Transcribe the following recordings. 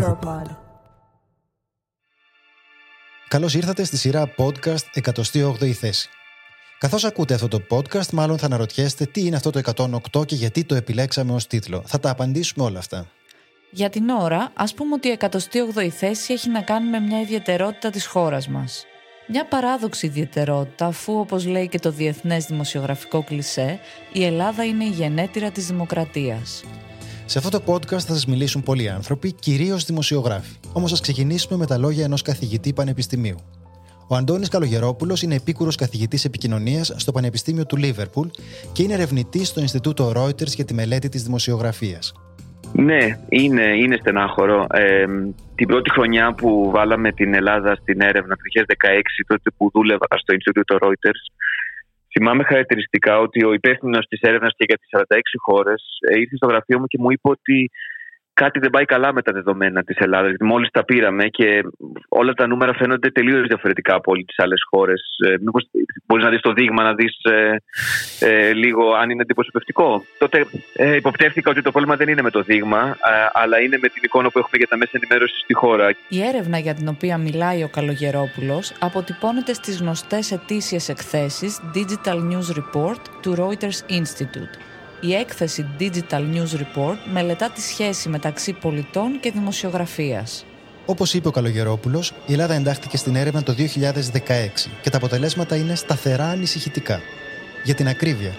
Europod. Καλώς ήρθατε στη σειρά podcast 108η θέση. Καθώς ακούτε αυτό το podcast, μάλλον θα αναρωτιέστε τι είναι αυτό το 108 και γιατί το επιλέξαμε ως τίτλο. Θα τα απαντήσουμε όλα αυτά. Για την ώρα, ας πούμε ότι η 108η θέση έχει να κάνει με μια ιδιαιτερότητα της χώρας μας. Μια παράδοξη ιδιαιτερότητα, αφού όπως λέει και το διεθνές δημοσιογραφικό κλισέ, η Ελλάδα είναι η γενέτειρα της δημοκρατίας. Σε αυτό το podcast θα σας μιλήσουν πολλοί άνθρωποι, κυρίως δημοσιογράφοι. Όμως ας ξεκινήσουμε με τα λόγια ενός καθηγητή πανεπιστημίου. Ο Αντώνης Καλογερόπουλος είναι επίκουρος καθηγητής επικοινωνίας στο Πανεπιστήμιο του Λίβερπουλ και είναι ερευνητής στο Ινστιτούτο Reuters για τη μελέτη της δημοσιογραφίας. Ναι, είναι, είναι στενάχωρο. Ε, την πρώτη χρονιά που βάλαμε την Ελλάδα στην έρευνα, το 2016, τότε που δούλευα στο Ινστιτούτο Reuters, θυμάμαι χαρακτηριστικά ότι ο υπεύθυνος της έρευνας και για τις 46 χώρες ήρθε στο γραφείο μου και μου είπε ότι κάτι δεν πάει καλά με τα δεδομένα της Ελλάδας. Γιατί μόλις τα πήραμε και όλα τα νούμερα φαίνονται τελείως διαφορετικά από όλες τις άλλες χώρες. Ε, Μήπως μπορείς να δεις το δείγμα, να δεις ε, ε, λίγο αν είναι αντιπροσωπευτικό. Τότε ε, υποπτεύθηκα ότι το πρόβλημα δεν είναι με το δείγμα, αλλά είναι με την εικόνα που έχουμε για τα μέσα ενημέρωσης στη χώρα. Η έρευνα για την οποία μιλάει ο Καλογερόπουλος αποτυπώνεται στις γνωστές ετήσιες εκθέσεις Digital News Report του Reuters Institute η έκθεση Digital News Report μελετά τη σχέση μεταξύ πολιτών και δημοσιογραφίας. Όπως είπε ο Καλογερόπουλος, η Ελλάδα εντάχθηκε στην έρευνα το 2016 και τα αποτελέσματα είναι σταθερά ανησυχητικά. Για την ακρίβεια,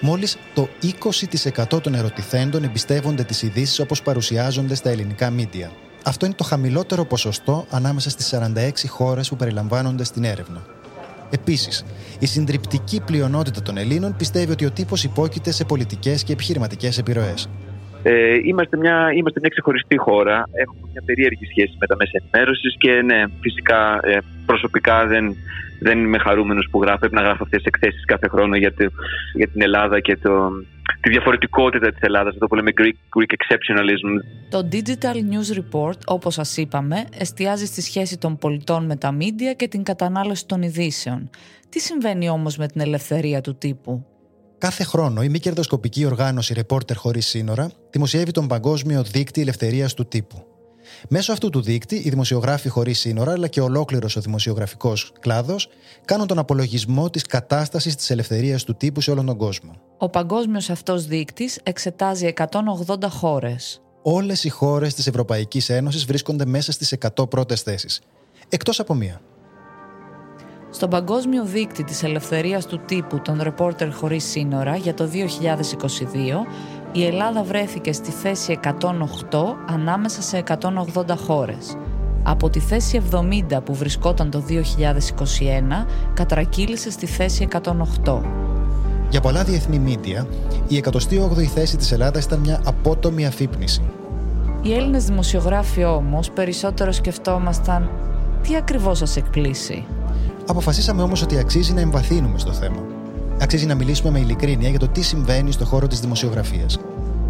μόλις το 20% των ερωτηθέντων εμπιστεύονται τις ειδήσεις όπως παρουσιάζονται στα ελληνικά μίντια. Αυτό είναι το χαμηλότερο ποσοστό ανάμεσα στις 46 χώρες που περιλαμβάνονται στην έρευνα. Επίσης, η συντριπτική πλειονότητα των Ελλήνων πιστεύει ότι ο τύπος υπόκειται σε πολιτικές και επιχειρηματικές επιρροές. Ε, είμαστε, μια, είμαστε μια ξεχωριστή χώρα. Έχουμε μια περίεργη σχέση με τα μέσα ενημέρωσης και ναι, φυσικά ε, προσωπικά δεν, δεν είμαι χαρούμενος που γράφω. Πρέπει να γράφω αυτές τις εκθέσεις κάθε χρόνο για, για την Ελλάδα και το, τη διαφορετικότητα της Ελλάδας, αυτό που λέμε Greek, Greek exceptionalism. Το Digital News Report, όπως σας είπαμε, εστιάζει στη σχέση των πολιτών με τα μίντια και την κατανάλωση των ειδήσεων. Τι συμβαίνει όμως με την ελευθερία του τύπου; Κάθε χρόνο η μη κερδοσκοπική οργάνωση Reporter Χωρίς Σύνορα δημοσιεύει τον Παγκόσμιο Δίκτυο Ελευθερίας του Τύπου. Μέσω αυτού του δείκτη, οι δημοσιογράφοι χωρίς σύνορα, αλλά και ολόκληρος ο δημοσιογραφικός κλάδος, κάνουν τον απολογισμό της κατάστασης της ελευθερίας του τύπου σε όλον τον κόσμο. Ο παγκόσμιος αυτός δείκτης εξετάζει 180 χώρες. Όλες οι χώρες της Ευρωπαϊκής Ένωσης βρίσκονται μέσα στις 100 πρώτες θέσεις. Εκτός από μία. Στον παγκόσμιο δείκτη της ελευθερίας του τύπου των ρεπόρτερ χωρίς σύνορα για το 2022 η Ελλάδα βρέθηκε στη θέση 108 ανάμεσα σε 180 χώρες. Από τη θέση 70 που βρισκόταν το 2021, κατρακύλησε στη θέση 108. Για πολλά διεθνή μίντια, η 108η θέση της Ελλάδας ήταν μια απότομη αφύπνιση. Οι Έλληνες δημοσιογράφοι όμως περισσότερο σκεφτόμασταν τι ακριβώς σας εκπλήσει; Αποφασίσαμε όμως ότι αξίζει να εμβαθύνουμε στο θέμα. Αξίζει να μιλήσουμε με ειλικρίνεια για το τι συμβαίνει στο χώρο της δημοσιογραφίας.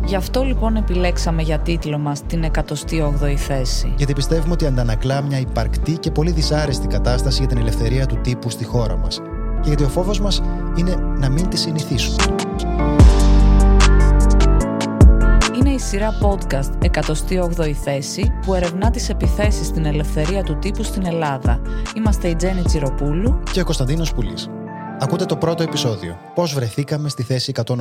Γι' αυτό λοιπόν επιλέξαμε για τίτλο μας την 108η θέση. Γιατί πιστεύουμε ότι αντανακλά μια υπαρκτή και πολύ δυσάρεστη κατάσταση για την ελευθερία του τύπου στη χώρα μας. Και γιατί ο φόβος μας είναι να μην τη συνηθίσουμε. Είναι η σειρά podcast 108η θέση που ερευνά τις επιθέσεις στην ελευθερία του τύπου στην Ελλάδα. Είμαστε η Τζέννη Τσιροπούλου και ο Κωνσταντίνος Πουλής. Ακούτε το πρώτο επεισόδιο. Πώς βρεθήκαμε στη θέση 108.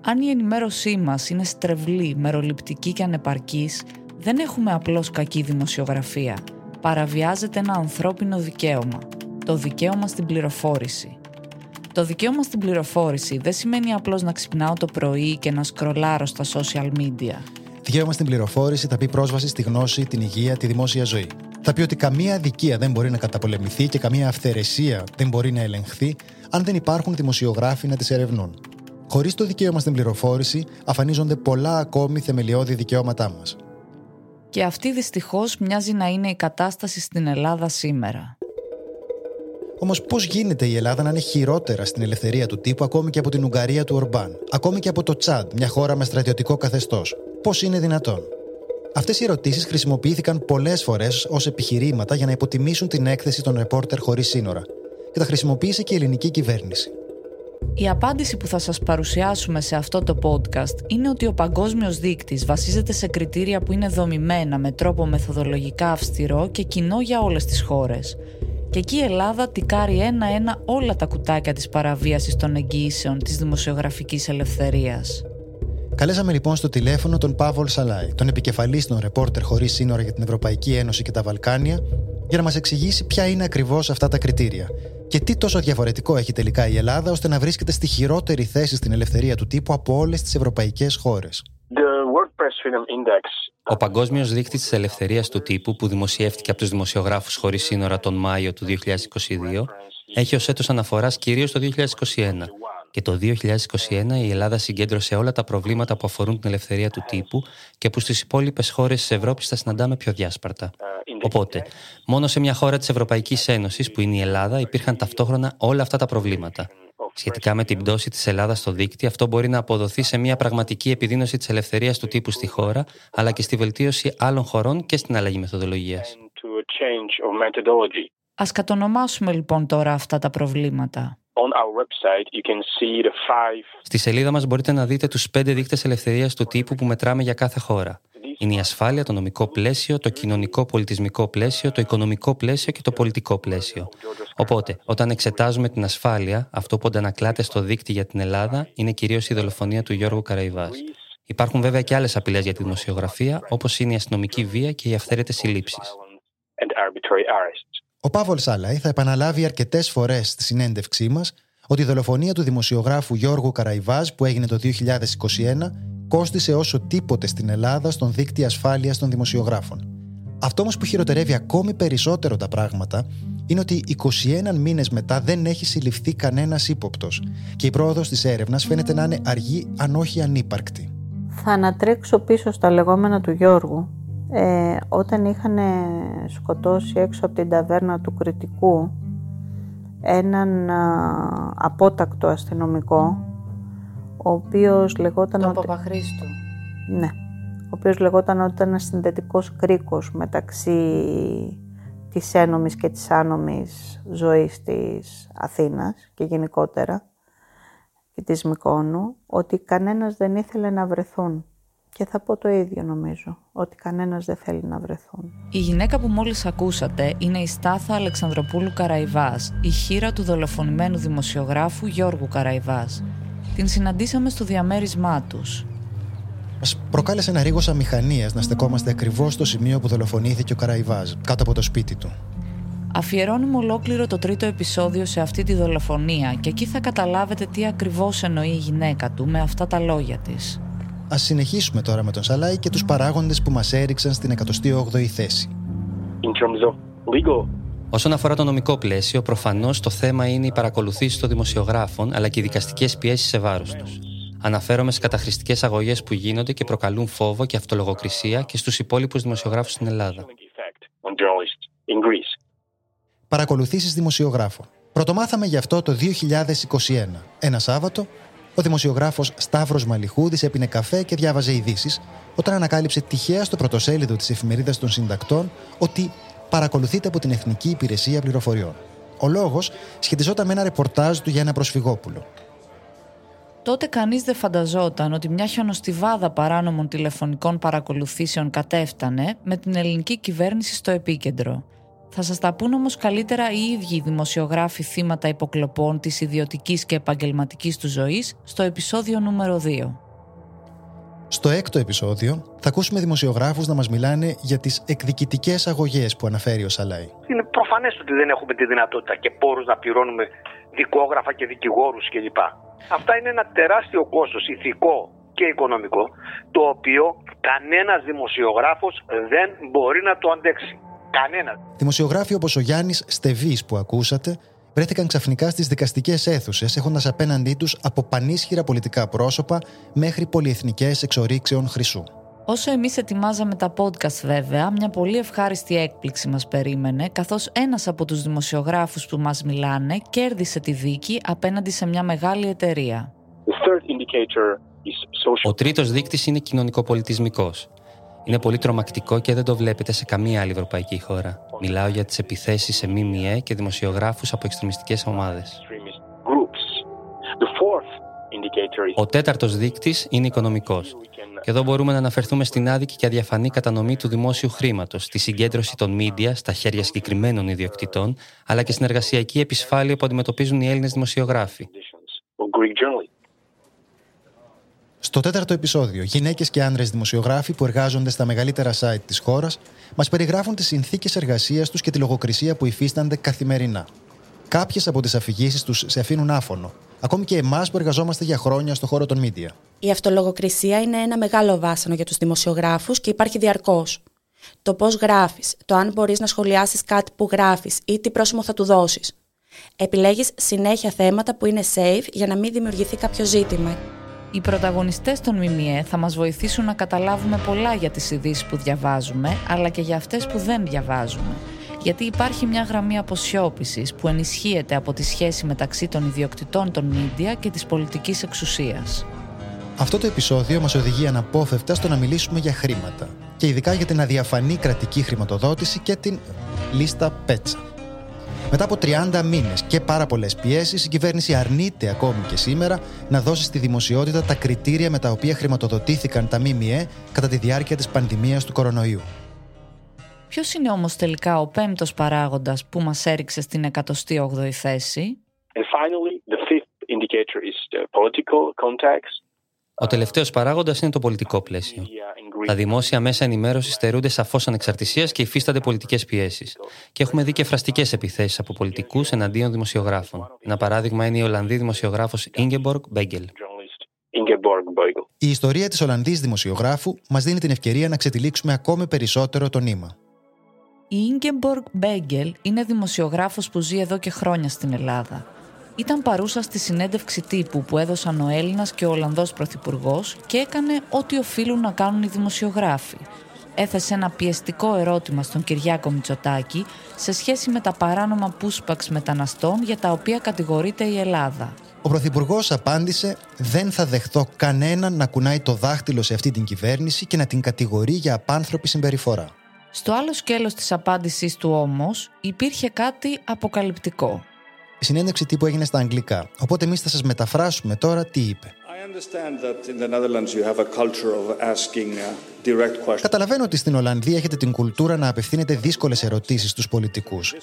Αν η ενημέρωσή μας είναι στρεβλή, μεροληπτική και ανεπαρκής, δεν έχουμε απλώς κακή δημοσιογραφία. Παραβιάζεται ένα ανθρώπινο δικαίωμα. Το δικαίωμα στην πληροφόρηση. Το δικαίωμα στην πληροφόρηση δεν σημαίνει απλώς να ξυπνάω το πρωί και να σκρολάρω στα social media. Δικαίωμα στην πληροφόρηση θα πει πρόσβαση στη γνώση, την υγεία, τη δημόσια ζωή. Θα πει ότι καμία αδικία δεν μπορεί να καταπολεμηθεί και καμία αυθαιρεσία δεν μπορεί να ελεγχθεί αν δεν υπάρχουν δημοσιογράφοι να τις ερευνούν. χωρίς το δικαίωμα στην πληροφόρηση, αφανίζονται πολλά ακόμη θεμελιώδη δικαιώματά μας. Και αυτή δυστυχώς μοιάζει να είναι η κατάσταση στην Ελλάδα σήμερα. Όμως, πώς γίνεται η Ελλάδα να είναι χειρότερα στην ελευθερία του τύπου ακόμη και από την Ουγγαρία του Ορμπάν, ακόμη και από το Τσάντ, μια χώρα με στρατιωτικό καθεστώς; Πώς είναι δυνατόν; Αυτές οι ερωτήσεις χρησιμοποιήθηκαν πολλές φορές ως επιχειρήματα για να υποτιμήσουν την έκθεση των ρεπόρτερ χωρίς σύνορα. Και τα χρησιμοποίησε και η ελληνική κυβέρνηση. Η απάντηση που θα σας παρουσιάσουμε σε αυτό το podcast είναι ότι ο παγκόσμιος δείκτης βασίζεται σε κριτήρια που είναι δομημένα με τρόπο μεθοδολογικά αυστηρό και κοινό για όλες τις χώρες. Και εκεί η Ελλάδα τικάρει ένα-ένα όλα τα κουτάκια της παραβίασης των εγγύσεων της δημοσιογραφικής ελευθερίας. Καλέσαμε λοιπόν στο τηλέφωνο τον Παύλ Σαλάη, τον επικεφαλής των ρεπόρτερ χωρίς σύνορα για την Ευρωπαϊκή Ένωση και τα Βαλκάνια, για να μας εξηγήσει ποια είναι ακριβώς αυτά τα κριτήρια και τι τόσο διαφορετικό έχει τελικά η Ελλάδα ώστε να βρίσκεται στη χειρότερη θέση στην ελευθερία του τύπου από όλες τις ευρωπαϊκές χώρες. Ο Παγκόσμιος Δείκτης της Ελευθερίας του Τύπου, που δημοσιεύτηκε από τους Δημοσιογράφους Χωρίς Σύνορα τον Μάιο του 2022, έχει ως έτος αναφοράς κυρίως το 2021. Και το 2021 η Ελλάδα συγκέντρωσε όλα τα προβλήματα που αφορούν την ελευθερία του τύπου και που στις υπόλοιπες χώρες της Ευρώπης θα συναντάμε πιο διάσπαρτα. Οπότε, μόνο σε μια χώρα της Ευρωπαϊκής Ένωσης, που είναι η Ελλάδα, υπήρχαν ταυτόχρονα όλα αυτά τα προβλήματα. Σχετικά με την πτώση της Ελλάδας στο δίκτυο, αυτό μπορεί να αποδοθεί σε μια πραγματική επιδείνωση της ελευθερίας του τύπου στη χώρα, αλλά και στη βελτίωση άλλων χωρών και στην αλλαγή μεθοδολογίας. Α κατονομάσουμε λοιπόν τώρα αυτά τα προβλήματα. Στη σελίδα μας μπορείτε να δείτε τους πέντε δείκτες ελευθερίας του τύπου που μετράμε για κάθε χώρα. Είναι η ασφάλεια, το νομικό πλαίσιο, το κοινωνικό πολιτισμικό πλαίσιο, το οικονομικό πλαίσιο και το πολιτικό πλαίσιο. Οπότε, όταν εξετάζουμε την ασφάλεια, αυτό που αντανακλάται στο δίκτυο για την Ελλάδα είναι κυρίως η δολοφονία του Γιώργου Καραϊβάς. Υπάρχουν βέβαια και άλλες απειλές για τη δημοσιογραφία, όπως είναι η αστυνομική βία και οι αυθαίρετες συλλήψεις. Ο Παύλ Σάλαϊ θα επαναλάβει αρκετές φορές στη συνέντευξή μας ότι η δολοφονία του δημοσιογράφου Γιώργου Καραϊβάζ που έγινε το 2021 κόστησε όσο τίποτε στην Ελλάδα στον δίκτυο ασφάλειας των δημοσιογράφων. Αυτό όμως που χειροτερεύει ακόμη περισσότερο τα πράγματα είναι ότι 21 μήνες μετά δεν έχει συλληφθεί κανένας ύποπτος και η πρόοδος της έρευνας φαίνεται να είναι αργή, αν όχι ανύπαρκτη. Θα ανατρέξω πίσω στα λεγόμενα του Γιώργου ε, όταν είχαν σκοτώσει έξω από την ταβέρνα του Κριτικού έναν α, απότακτο αστυνομικό ο οποίος λεγόταν... Τον ότι... Παπαχρήστο. Ναι. Ο οποίος λεγόταν ότι ήταν ένας συνδετικός κρίκος μεταξύ της ένομης και της άνομης ζωής της Αθήνας και γενικότερα και της Μικόνου, ότι κανένας δεν ήθελε να βρεθούν. Και θα πω το ίδιο νομίζω, ότι κανένας δεν θέλει να βρεθούν. Η γυναίκα που μόλις ακούσατε είναι η Στάθα Αλεξανδροπούλου Καραϊβάς, η χείρα του δολοφονημένου δημοσιογράφου Γιώργου Καραϊβάς. Την συναντήσαμε στο διαμέρισμά τους. Μας προκάλεσε ένα ρίγος αμηχανίας να στεκόμαστε ακριβώς στο σημείο που δολοφονήθηκε ο Καραϊβάζ, κάτω από το σπίτι του. Αφιερώνουμε ολόκληρο το τρίτο επεισόδιο σε αυτή τη δολοφονία και εκεί θα καταλάβετε τι ακριβώς εννοεί η γυναίκα του με αυτά τα λόγια της. Ας συνεχίσουμε τώρα με τον Σαλάι και τους παράγοντες που μας έριξαν στην 108η θέση. Όσον αφορά το νομικό πλαίσιο, προφανώς το θέμα είναι η παρακολουθήση των δημοσιογράφων αλλά και οι δικαστικές πιέσεις σε βάρος τους. Αναφέρομαι στις καταχρηστικές αγωγές που γίνονται και προκαλούν φόβο και αυτολογοκρισία και στους υπόλοιπους δημοσιογράφους στην Ελλάδα. Παρακολουθήσεις δημοσιογράφων. Πρωτομάθαμε γι' αυτό το 2021. Ένα Σάββατο, ο δημοσιογράφος Σταύρος Μαλιχούδης έπινε καφέ και διάβαζε ειδήσεις όταν ανακάλυψε τυχαία στο πρωτοσέλιδο της εφημερίδας των συντακτών ότι παρακολουθείται από την Εθνική Υπηρεσία Πληροφοριών. Ο λόγος σχετιζόταν με ένα ρεπορτάζ του για ένα προσφυγόπουλο. Τότε κανείς δεν φανταζόταν ότι μια χιονοστιβάδα παράνομων τηλεφωνικών παρακολουθήσεων κατέφτανε με την ελληνική κυβέρνηση στο επίκεντρο. Θα σας τα πούν όμως καλύτερα οι ίδιοι δημοσιογράφοι θύματα υποκλοπών της ιδιωτικής και επαγγελματικής του ζωής στο επεισόδιο νούμερο 2. Στο έκτο επεισόδιο θα ακούσουμε δημοσιογράφους να μας μιλάνε για τις εκδικητικές αγωγές που αναφέρει ο Σαλάι. Είναι προφανές ότι δεν έχουμε τη δυνατότητα και πόρους να πληρώνουμε δικόγραφα και δικηγόρους κλπ. Αυτά είναι ένα τεράστιο κόστος ηθικό και οικονομικό, το οποίο κανένας δημοσιογράφος δεν μπορεί να το αντέξει. Κανένας. Δημοσιογράφοι όπως ο Γιάννης Στεβής που ακούσατε βρέθηκαν ξαφνικά στις δικαστικές αίθουσες, έχοντας απέναντί τους από πανίσχυρα πολιτικά πρόσωπα μέχρι πολυεθνικές εξορίξεων χρυσού. Όσο εμείς ετοιμάζαμε τα podcast βέβαια, μια πολύ ευχάριστη έκπληξη μας περίμενε, καθώς ένας από τους δημοσιογράφους που μας μιλάνε κέρδισε τη δίκη απέναντι σε μια μεγάλη εταιρεία. Ο τρίτος δείκτης είναι κοινωνικοπολιτισμικός. Είναι πολύ τρομακτικό και δεν το βλέπετε σε καμία άλλη ευρωπαϊκή χώρα. Μιλάω για τις επιθέσεις σε ΜΜΕ και δημοσιογράφους από εξτρεμιστικές ομάδες. Ο τέταρτος δείκτης είναι οικονομικός. Και εδώ μπορούμε να αναφερθούμε στην άδικη και αδιαφανή κατανομή του δημόσιου χρήματος, στη συγκέντρωση των μίντια στα χέρια συγκεκριμένων ιδιοκτητών, αλλά και στην εργασιακή επισφάλεια που αντιμετωπίζουν οι Έλληνες δημοσιογράφοι. Στο τέταρτο επεισόδιο, γυναίκες και άνδρες δημοσιογράφοι που εργάζονται στα μεγαλύτερα site της χώρας μας περιγράφουν τις συνθήκες εργασίας τους και τη λογοκρισία που υφίστανται καθημερινά. Κάποιες από τις αφηγήσεις τους σε αφήνουν άφωνο, ακόμη και εμάς που εργαζόμαστε για χρόνια στο χώρο των media. Η αυτολογοκρισία είναι ένα μεγάλο βάσανο για τους δημοσιογράφους και υπάρχει διαρκώς. Το πώς γράφεις, το αν μπορείς να σχολιάσεις κάτι που γράφεις ή τι πρόσημο θα του δώσεις. Επιλέγεις συνέχεια θέματα που είναι safe για να μην δημιουργηθεί κάποιο ζήτημα. Οι πρωταγωνιστές των ΜΜΕ θα μας βοηθήσουν να καταλάβουμε πολλά για τις ειδήσεις που διαβάζουμε, αλλά και για αυτές που δεν διαβάζουμε γιατί υπάρχει μια γραμμή αποσιώπησης που ενισχύεται από τη σχέση μεταξύ των ιδιοκτητών των μίντια και της πολιτικής εξουσίας. Αυτό το επεισόδιο μας οδηγεί αναπόφευκτα στο να μιλήσουμε για χρήματα και ειδικά για την αδιαφανή κρατική χρηματοδότηση και την λίστα Πέτσα. Μετά από 30 μήνες και πάρα πολλές πιέσεις, η κυβέρνηση αρνείται ακόμη και σήμερα να δώσει στη δημοσιότητα τα κριτήρια με τα οποία χρηματοδοτήθηκαν τα ΜΜΕ κατά τη διάρκεια της πανδημίας του κορονοϊού. Ποιος είναι όμως τελικά ο πέμπτος παράγοντας που μας έριξε στην 108η θέση; Ο τελευταίος παράγοντας είναι το πολιτικό πλαίσιο. Τα δημόσια μέσα ενημέρωσης στερούνται σαφώς ανεξαρτησίας και υφίστανται πολιτικές πιέσεις. Και έχουμε δει και φραστικές επιθέσεις από πολιτικούς εναντίον δημοσιογράφων. Ένα παράδειγμα είναι η Ολλανδή δημοσιογράφος Ingeborg Μπέγκελ. Η ιστορία της Ολλανδής δημοσιογράφου μας δίνει την ευκαιρία να ξετυλίξουμε ακόμη περισσότερο το νήμα. Η Ingeborg Μπέγκελ είναι δημοσιογράφος που ζει εδώ και χρόνια στην Ελλάδα. Ήταν παρούσα στη συνέντευξη τύπου που έδωσαν ο Έλληνας και ο Ολλανδός Πρωθυπουργός και έκανε ό,τι οφείλουν να κάνουν οι δημοσιογράφοι. Έθεσε ένα πιεστικό ερώτημα στον Κυριάκο Μητσοτάκη σε σχέση με τα παράνομα πούσπαξ μεταναστών για τα οποία κατηγορείται η Ελλάδα. Ο Πρωθυπουργός απάντησε: Δεν θα δεχθώ κανέναν να κουνάει το δάχτυλο σε αυτή την κυβέρνηση και να την κατηγορεί για απάνθρωπη συμπεριφορά. Στο άλλο σκέλος της απάντησής του όμως υπήρχε κάτι αποκαλυπτικό. Η συνέντευξη τύπου έγινε στα αγγλικά, οπότε εμείς θα σας μεταφράσουμε τώρα τι είπε. Καταλαβαίνω ότι στην Ολλανδία έχετε την κουλτούρα να απευθύνετε δύσκολες ερωτήσεις στους πολιτικούς.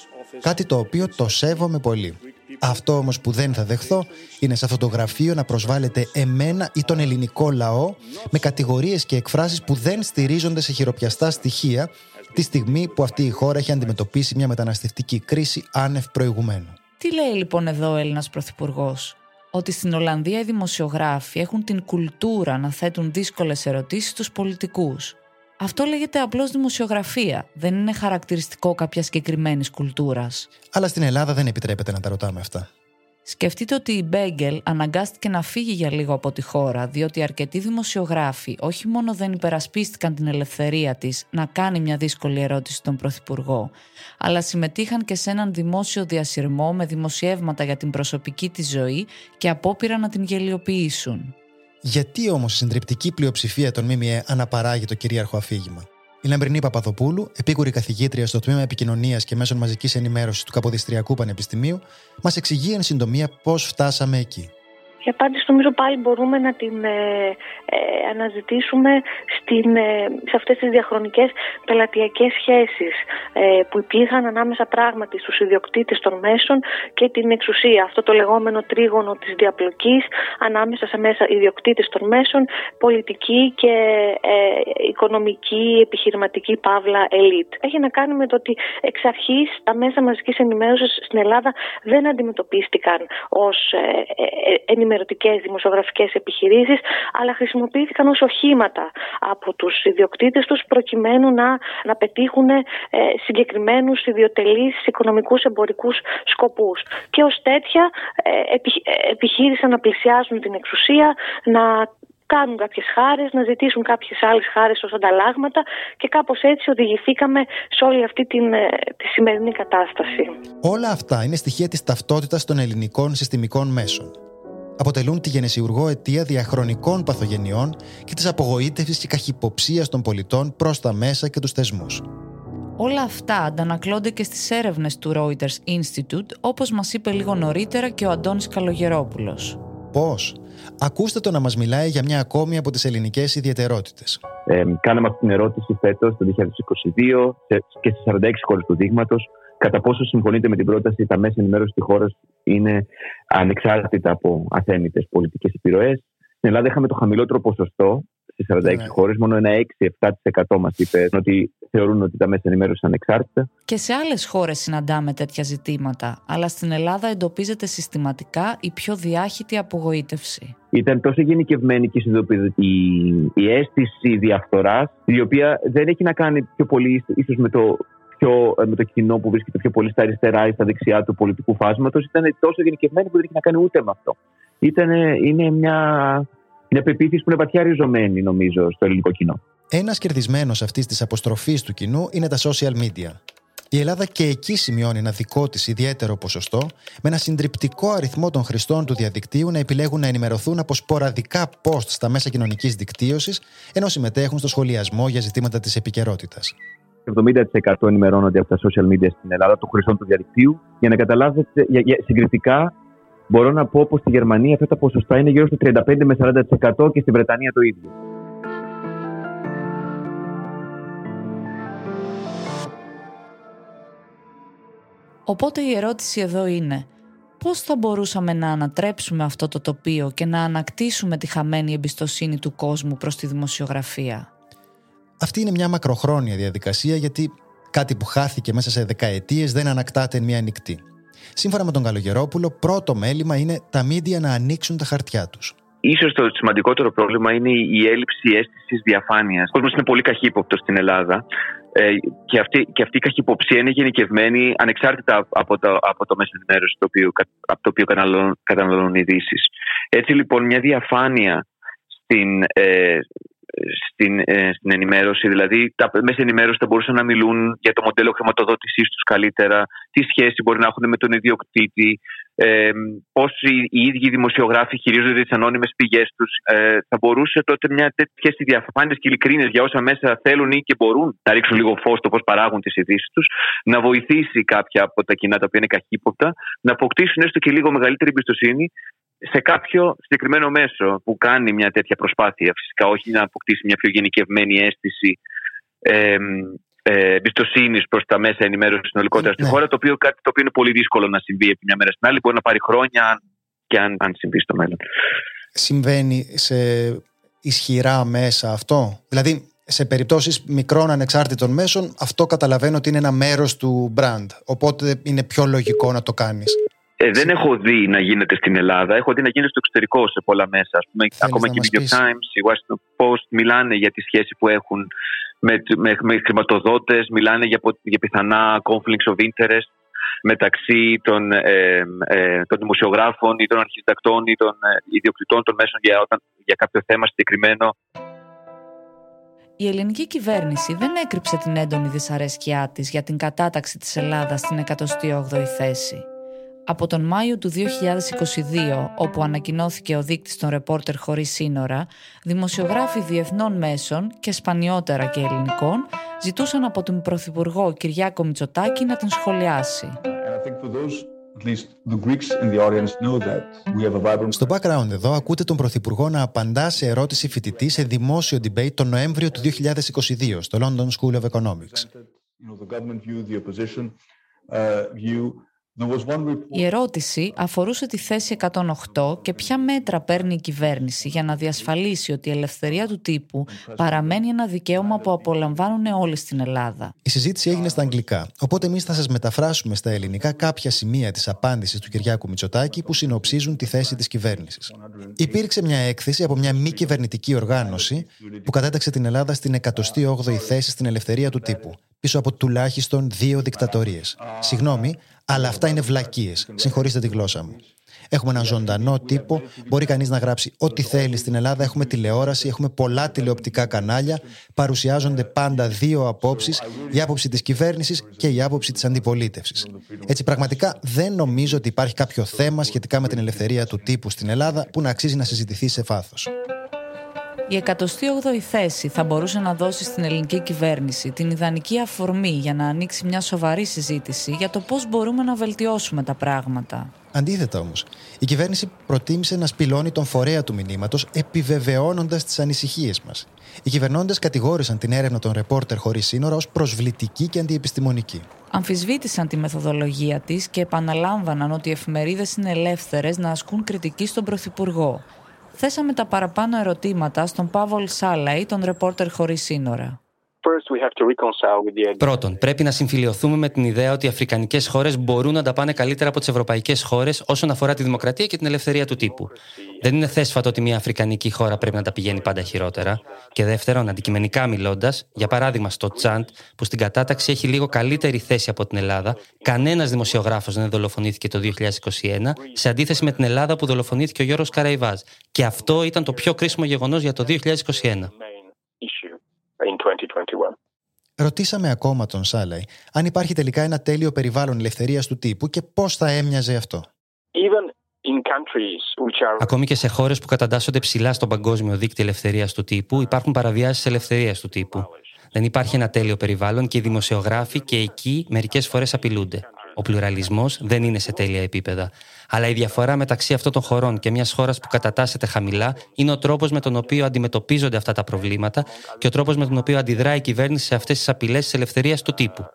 Κάτι το οποίο το σέβομαι πολύ. Αυτό όμως που δεν θα δεχθώ είναι σε αυτό το γραφείο να προσβάλλετε εμένα ή τον ελληνικό λαό με κατηγορίες και εκφράσεις που δεν στηρίζονται σε χειροπιαστά στοιχεία τη στιγμή που αυτή η χώρα έχει αντιμετωπίσει μια μεταναστευτική κρίση άνευ προηγουμένου. Τι λέει λοιπόν εδώ ο Έλληνας Πρωθυπουργός, ότι στην Ολλανδία οι δημοσιογράφοι έχουν την κουλτούρα να θέτουν δύσκολες ερωτήσεις στους πολιτικούς. Αυτό λέγεται απλώς δημοσιογραφία, δεν είναι χαρακτηριστικό κάποιας συγκεκριμένης κουλτούρας. Αλλά στην Ελλάδα δεν επιτρέπεται να τα ρωτάμε αυτά. Σκεφτείτε ότι η Μπέγκελ αναγκάστηκε να φύγει για λίγο από τη χώρα, διότι αρκετοί δημοσιογράφοι όχι μόνο δεν υπερασπίστηκαν την ελευθερία της να κάνει μια δύσκολη ερώτηση στον Πρωθυπουργό, αλλά συμμετείχαν και σε έναν δημόσιο διασυρμό με δημοσιεύματα για την προσωπική της ζωή και απόπειρα να την γελιοποιήσουν. Γιατί όμως η συντριπτική πλειοψηφία των ΜΜΕ αναπαράγει το κυρίαρχο αφήγημα; Η Λαμπρινή Παπαδοπούλου, επίκουρη καθηγήτρια στο τμήμα Επικοινωνίας και Μέσων Μαζικής Ενημέρωσης του Καποδιστριακού Πανεπιστημίου, μας εξηγεί εν συντομία πώς φτάσαμε εκεί. Η απάντηση νομίζω πάλι μπορούμε να την ε, ε, αναζητήσουμε στην, ε, σε αυτές τις διαχρονικές πελατειακές σχέσεις ε, που υπήρχαν ανάμεσα πράγματι στους ιδιοκτήτες των μέσων και την εξουσία. Αυτό το λεγόμενο τρίγωνο της διαπλοκής ανάμεσα σε μέσα ιδιοκτήτες των μέσων, πολιτική και οικονομική, επιχειρηματική παύλα ελίτ. Έχει να κάνει με το ότι εξ αρχής τα μέσα μαζικής ενημέρωσης στην Ελλάδα δεν αντιμετωπίστηκαν ως ενημερωτικά ενημερωτικές δημοσιογραφικές επιχειρήσεις, αλλά χρησιμοποιήθηκαν ως οχήματα από τους ιδιοκτήτες τους προκειμένου να, να πετύχουν ε, συγκεκριμένους ιδιωτελείς οικονομικούς εμπορικούς σκοπούς. Και ως τέτοια ε, ε, επιχείρησαν να πλησιάσουν την εξουσία, να κάνουν κάποιες χάρες, να ζητήσουν κάποιες άλλες χάρες ως ανταλλάγματα και κάπως έτσι οδηγηθήκαμε σε όλη αυτή την, ε, τη σημερινή κατάσταση. Όλα αυτά είναι στοιχεία της ταυτότητας των ελληνικών συστημικών μέσων. Αποτελούν τη γενεσιουργό αιτία διαχρονικών παθογενειών και της απογοήτευσης και καχυποψίας των πολιτών προς τα μέσα και τους θεσμούς. Όλα αυτά αντανακλώνται και στις έρευνες του Reuters Institute, όπως μας είπε λίγο νωρίτερα και ο Αντώνης Καλογερόπουλος. Πώς; Ακούστε το να μας μιλάει για μια ακόμη από τις ελληνικές ιδιαιτερότητες. Ε, κάναμε αυτή την ερώτηση φέτος το 2022 και στις 46 χώρες του δείγματος. Κατά πόσο συμφωνείτε με την πρόταση, τα μέσα ενημέρωσης της χώρας είναι ανεξάρτητα από αθέμητες πολιτικές επιρροές. Στην Ελλάδα είχαμε το χαμηλότερο ποσοστό στις 46 ναι. χώρες. Μόνο ένα 6-7% μας είπε ότι θεωρούν ότι τα μέσα ενημέρωσης είναι ανεξάρτητα. Και σε άλλες χώρες συναντάμε τέτοια ζητήματα. Αλλά στην Ελλάδα εντοπίζεται συστηματικά η πιο διάχυτη απογοήτευση. Ήταν τόσο γενικευμένη και συνειδητοποιητική η, αίσθηση διαφθοράς, η οποία δεν έχει να κάνει πιο πολύ ίσως με το πιο, με το κοινό που βρίσκεται πιο πολύ στα αριστερά ή στα δεξιά του πολιτικού φάσματος, ήταν τόσο γενικευμένη που δεν έχει να κάνει ούτε με αυτό. Ήτανε, είναι μια είναι πεποίθηση που είναι βαθιά ριζωμένη, νομίζω, στο ελληνικό κοινό. Ένας κερδισμένος αυτής της αποστροφής του κοινού είναι τα social media. Η Ελλάδα και εκεί σημειώνει ένα δικό της ιδιαίτερο ποσοστό, με ένα συντριπτικό αριθμό των χρηστών του διαδικτύου να επιλέγουν να ενημερωθούν από σποραδικά post στα μέσα κοινωνικής δικτύωσης, ενώ συμμετέχουν στο σχολιασμό για ζητήματα της επικαιρότητας. 70% ενημερώνονται από τα social media στην Ελλάδα των χρηστών του διαδικτύου. Για να καταλάβετε, για, για, συγκριτικά, μπορώ να πω πως στη Γερμανία αυτά τα ποσοστά είναι γύρω στο 35 με 40% και στη Βρετανία το ίδιο. Οπότε η ερώτηση εδώ είναι πώς θα μπορούσαμε να ανατρέψουμε αυτό το τοπίο και να ανακτήσουμε τη χαμένη εμπιστοσύνη του κόσμου προς τη δημοσιογραφία; Αυτή είναι μια μακροχρόνια διαδικασία γιατί κάτι που χάθηκε μέσα σε δεκαετίες δεν ανακτάται εν μια νυχτή. Σύμφωνα με τον Καλογερόπουλο, πρώτο μέλημα είναι τα μίντια να ανοίξουν τα χαρτιά τους. Ίσως το σημαντικότερο πρόβλημα είναι η έλλειψη αίσθησης διαφάνειας. Ο κόσμος είναι πολύ καχύποπτος στην Ελλάδα ε, και, αυτή, και αυτή η καχυποψία είναι γενικευμένη ανεξάρτητα από το, από το μέσο ενημέρωσης το οποίο, από το οποίο καταναλώνουν, καταναλώνουν ειδήσεις. Έτσι λοιπόν μια διαφάνεια στην, ε, στην, ε, στην ενημέρωση. Δηλαδή, τα μέσα ενημέρωση θα μπορούσαν να μιλούν για το μοντέλο χρηματοδότησής τους καλύτερα, τι σχέση μπορεί να έχουν με τον ιδιοκτήτη, ε, πώς οι, οι ίδιοι δημοσιογράφοι χειρίζονται τις ανώνυμες πηγές τους. Ε, θα μπορούσε τότε μια τέτοια διαφάνεια και ειλικρίνεια για όσα μέσα θέλουν ή και μπορούν να ρίξουν λίγο φως στο πώς παράγουν τις ειδήσεις τους, να βοηθήσει κάποια από τα κοινά τα οποία είναι καχύποπτα, να αποκτήσουν έστω και λίγο μεγαλύτερη εμπιστοσύνη σε κάποιο συγκεκριμένο μέσο που κάνει μια τέτοια προσπάθεια. Φυσικά όχι να αποκτήσει μια πιο γενικευμένη αίσθηση ε, ε, εμπιστοσύνη προς τα μέσα ενημέρωσης συνολικότερα στη ναι. χώρα, το οποίο, κάτι το οποίο είναι πολύ δύσκολο να συμβεί από μια μέρα στην άλλη. Μπορεί να πάρει χρόνια και αν, αν συμβεί στο μέλλον. Συμβαίνει σε ισχυρά μέσα αυτό; Δηλαδή, σε περιπτώσεις μικρών ανεξάρτητων μέσων, αυτό καταλαβαίνω ότι είναι ένα μέρος του brand. Οπότε είναι πιο λογικό να το κάνεις. Ε, δεν έχω δει να γίνεται στην Ελλάδα. Έχω δει να γίνεται στο εξωτερικό σε πολλά μέσα. Ας πούμε, ακόμα και οι New York Times, η Washington Post μιλάνε για τη σχέση που έχουν με, με, με χρηματοδότες, μιλάνε για, για πιθανά conflicts of interest μεταξύ των, ε, ε, των δημοσιογράφων ή των αρχιτεκτών ή των ε, ιδιοκτητών των μέσων για, όταν, για κάποιο θέμα συγκεκριμένο. Η ελληνική κυβέρνηση δεν έκρυψε την έντονη δυσαρέσκειά της για την κατάταξη της Ελλάδας στην 108η θέση. Από τον Μάιο του 2022, όπου ανακοινώθηκε ο δείκτης των ρεπόρτερ χωρίς σύνορα, δημοσιογράφοι διεθνών μέσων και σπανιότερα και ελληνικών ζητούσαν από τον Πρωθυπουργό Κυριάκο Μητσοτάκη να την σχολιάσει. Στο background εδώ ακούτε τον Πρωθυπουργό να απαντά σε ερώτηση φοιτητή σε δημόσιο debate τον Νοέμβριο του 2022 στο London School of Economics. Η ερώτηση αφορούσε τη θέση 108 και ποια μέτρα παίρνει η κυβέρνηση για να διασφαλίσει ότι η ελευθερία του τύπου παραμένει ένα δικαίωμα που απολαμβάνουν όλοι στην Ελλάδα. Η συζήτηση έγινε στα αγγλικά, οπότε εμείς θα σας μεταφράσουμε στα ελληνικά κάποια σημεία της απάντησης του Κυριάκου Μητσοτάκη που συνοψίζουν τη θέση της κυβέρνησης. Υπήρξε μια έκθεση από μια μη κυβερνητική οργάνωση που κατέταξε την Ελλάδα στην 108η θέση στην ελευθερία του τύπου, πίσω από τουλάχιστον δύο δικτατορίες. Συγγνώμη, αλλά αυτά είναι βλακίες. Συγχωρήστε τη γλώσσα μου. Έχουμε έναν ζωντανό τύπο. Μπορεί κανείς να γράψει ό,τι θέλει στην Ελλάδα. Έχουμε τηλεόραση, έχουμε πολλά τηλεοπτικά κανάλια. Παρουσιάζονται πάντα δύο απόψεις, η άποψη της κυβέρνησης και η άποψη της αντιπολίτευσης. Έτσι, πραγματικά δεν νομίζω ότι υπάρχει κάποιο θέμα σχετικά με την ελευθερία του τύπου στην Ελλάδα που να αξίζει να συζητηθεί σε βάθος. Η 108η θέση θα μπορούσε να δώσει στην ελληνική κυβέρνηση την ιδανική αφορμή για να ανοίξει μια σοβαρή συζήτηση για το πώς μπορούμε να βελτιώσουμε τα πράγματα. Αντίθετα όμως, η κυβέρνηση προτίμησε να σπηλώνει τον φορέα του μηνύματος, επιβεβαιώνοντας τις ανησυχίες μας. Οι κυβερνώντες κατηγόρησαν την έρευνα των ρεπόρτερ χωρίς σύνορα ως προσβλητική και αντιεπιστημονική. Αμφισβήτησαν τη μεθοδολογία της και επαναλάμβαναν ότι οι εφημερίδες είναι ελεύθερες να ασκούν κριτική στον Πρωθυπουργό θέσαμε τα παραπάνω ερωτήματα στον Παύλ Σάλαϊ, τον ρεπόρτερ χωρίς σύνορα. Πρώτον, πρέπει να συμφιλειωθούμε με την ιδέα ότι οι αφρικανικές χώρες μπορούν να τα πάνε καλύτερα από τις ευρωπαϊκές χώρες όσον αφορά τη δημοκρατία και την ελευθερία του τύπου. Δεν είναι θέσφατο ότι μια αφρικανική χώρα πρέπει να τα πηγαίνει πάντα χειρότερα. Και δεύτερον, αντικειμενικά μιλώντας, για παράδειγμα στο Τσάντ, που στην κατάταξη έχει λίγο καλύτερη θέση από την Ελλάδα, κανένας δημοσιογράφος δεν δολοφονήθηκε το 2021, σε αντίθεση με την Ελλάδα που δολοφονήθηκε ο Γιώργο Καραϊβάζ. Και αυτό ήταν το πιο κρίσιμο γεγονός για το 2021. Ρωτήσαμε ακόμα τον Σάλαϊ αν υπάρχει τελικά ένα τέλειο περιβάλλον ελευθερίας του τύπου και πώς θα έμοιαζε αυτό. Ακόμη και σε χώρες που καταντάσσονται ψηλά στον παγκόσμιο δίκτυο ελευθερίας του τύπου, υπάρχουν παραβιάσεις ελευθερίας του τύπου. Δεν υπάρχει ένα τέλειο περιβάλλον και οι δημοσιογράφοι και εκεί μερικές φορές απειλούνται. Ο πλουραλισμός δεν είναι σε τέλεια επίπεδα. Αλλά η διαφορά μεταξύ αυτών των χωρών και μιας χώρας που κατατάσσεται χαμηλά είναι ο τρόπος με τον οποίο αντιμετωπίζονται αυτά τα προβλήματα και ο τρόπος με τον οποίο αντιδράει η κυβέρνηση σε αυτές τις απειλές της ελευθερίας του τύπου.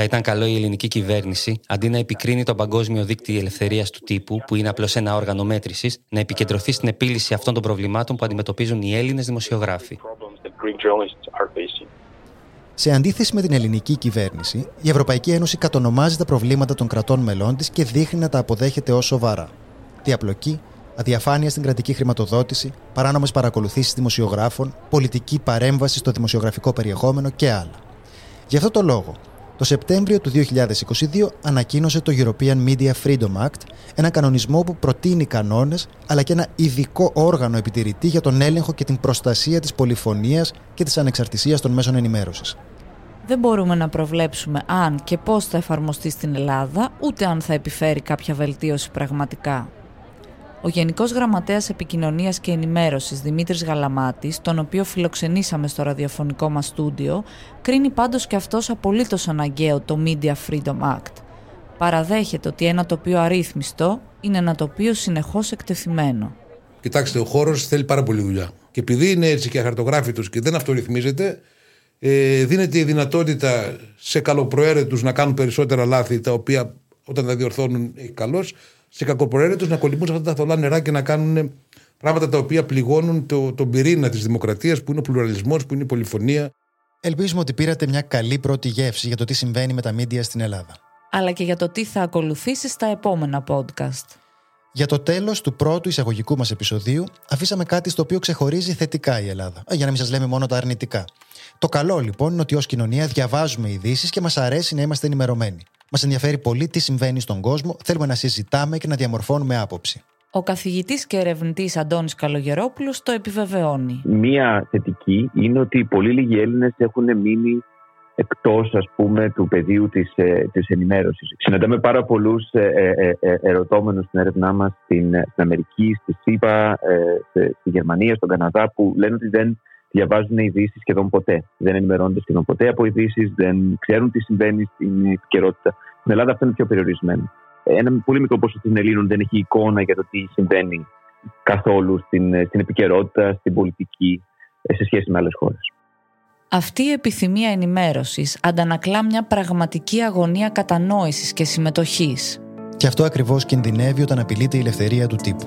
Θα ήταν καλό η ελληνική κυβέρνηση, αντί να επικρίνει το Παγκόσμιο Δίκτυο Ελευθερίας του Τύπου, που είναι απλώς ένα όργανο μέτρησης, να επικεντρωθεί στην επίλυση αυτών των προβλημάτων που αντιμετωπίζουν οι Έλληνες δημοσιογράφοι. Σε αντίθεση με την ελληνική κυβέρνηση, η Ευρωπαϊκή Ένωση κατονομάζει τα προβλήματα των κρατών μελών της και δείχνει να τα αποδέχεται ως σοβαρά. Διαπλοκή, αδιαφάνεια στην κρατική χρηματοδότηση, παράνομες παρακολουθήσεις δημοσιογράφων, πολιτική παρέμβαση στο δημοσιογραφικό περιεχόμενο και άλλα. Γι' αυτό το λόγο, το Σεπτέμβριο του 2022 ανακοίνωσε το European Media Freedom Act, ένα κανονισμό που προτείνει κανόνες αλλά και ένα ειδικό όργανο επιτηρητή για τον έλεγχο και την προστασία της πολυφωνίας και της ανεξαρτησίας των μέσων ενημέρωσης. Δεν μπορούμε να προβλέψουμε αν και πώς θα εφαρμοστεί στην Ελλάδα, ούτε αν θα επιφέρει κάποια βελτίωση πραγματικά. Ο Γενικός Γραμματέας Επικοινωνίας και Ενημέρωσης Δημήτρης Γαλαμάτης, τον οποίο φιλοξενήσαμε στο ραδιοφωνικό μας στούντιο, κρίνει πάντως και αυτός απολύτως αναγκαίο το Media Freedom Act. Παραδέχεται ότι ένα τοπίο αρρύθμιστο είναι ένα τοπίο συνεχώς εκτεθειμένο. Κοιτάξτε, ο χώρος θέλει πάρα πολύ δουλειά. Και επειδή είναι έτσι και αχαρτογράφητος και δεν αυτορυθμίζεται, ε, δίνεται η δυνατότητα σε καλοπροαίρετους να κάνουν περισσότερα λάθη, τα οποία όταν τα διορθώνουν έχει καλώς, σε κακοπροαίρετου να κολυμπούν σε αυτά τα θολά νερά και να κάνουν πράγματα τα οποία πληγώνουν το, τον πυρήνα της δημοκρατίας, που είναι ο πλουραλισμός, που είναι η πολυφωνία. Ελπίζουμε ότι πήρατε μια καλή πρώτη γεύση για το τι συμβαίνει με τα μίντια στην Ελλάδα. Αλλά και για το τι θα ακολουθήσει στα επόμενα podcast. Για το τέλος του πρώτου εισαγωγικού μας επεισοδίου, αφήσαμε κάτι στο οποίο ξεχωρίζει θετικά η Ελλάδα. Για να μην σας λέμε μόνο τα αρνητικά. Το καλό λοιπόν είναι ότι ως κοινωνία διαβάζουμε ειδήσεις και μας αρέσει να είμαστε ενημερωμένοι. Μας ενδιαφέρει πολύ τι συμβαίνει στον κόσμο, θέλουμε να συζητάμε και να διαμορφώνουμε άποψη. Ο καθηγητής και ερευνητής Αντώνης Καλογερόπουλος το επιβεβαιώνει. Μία θετική είναι ότι πολύ λίγοι Έλληνες έχουν μείνει εκτός του πεδίου της της ε, ενημέρωσης. Συναντάμε πάρα πολλούς ε, ε, ε, ερωτώμενους στην έρευνά μας στην, στην Αμερική, στη ΣΥΠΑ, στη Γερμανία, στον Καναδά που λένε ότι δεν διαβάζουν ειδήσεις σχεδόν ποτέ. Δεν ενημερώνονται σχεδόν ποτέ από ειδήσεις, δεν ξέρουν τι συμβαίνει στην επικαιρότητα. Στην Ελλάδα αυτό είναι πιο περιορισμένο. Ένα πολύ μικρό ποσοστό των Ελλήνων δεν έχει εικόνα για το τι συμβαίνει καθόλου στην, στην επικαιρότητα, στην πολιτική, σε σχέση με άλλες χώρες. Αυτή η επιθυμία ενημέρωσης αντανακλά μια πραγματική αγωνία κατανόησης και συμμετοχής. Και αυτό ακριβώς κινδυνεύει όταν απειλείται η ελευθερία του τύπου.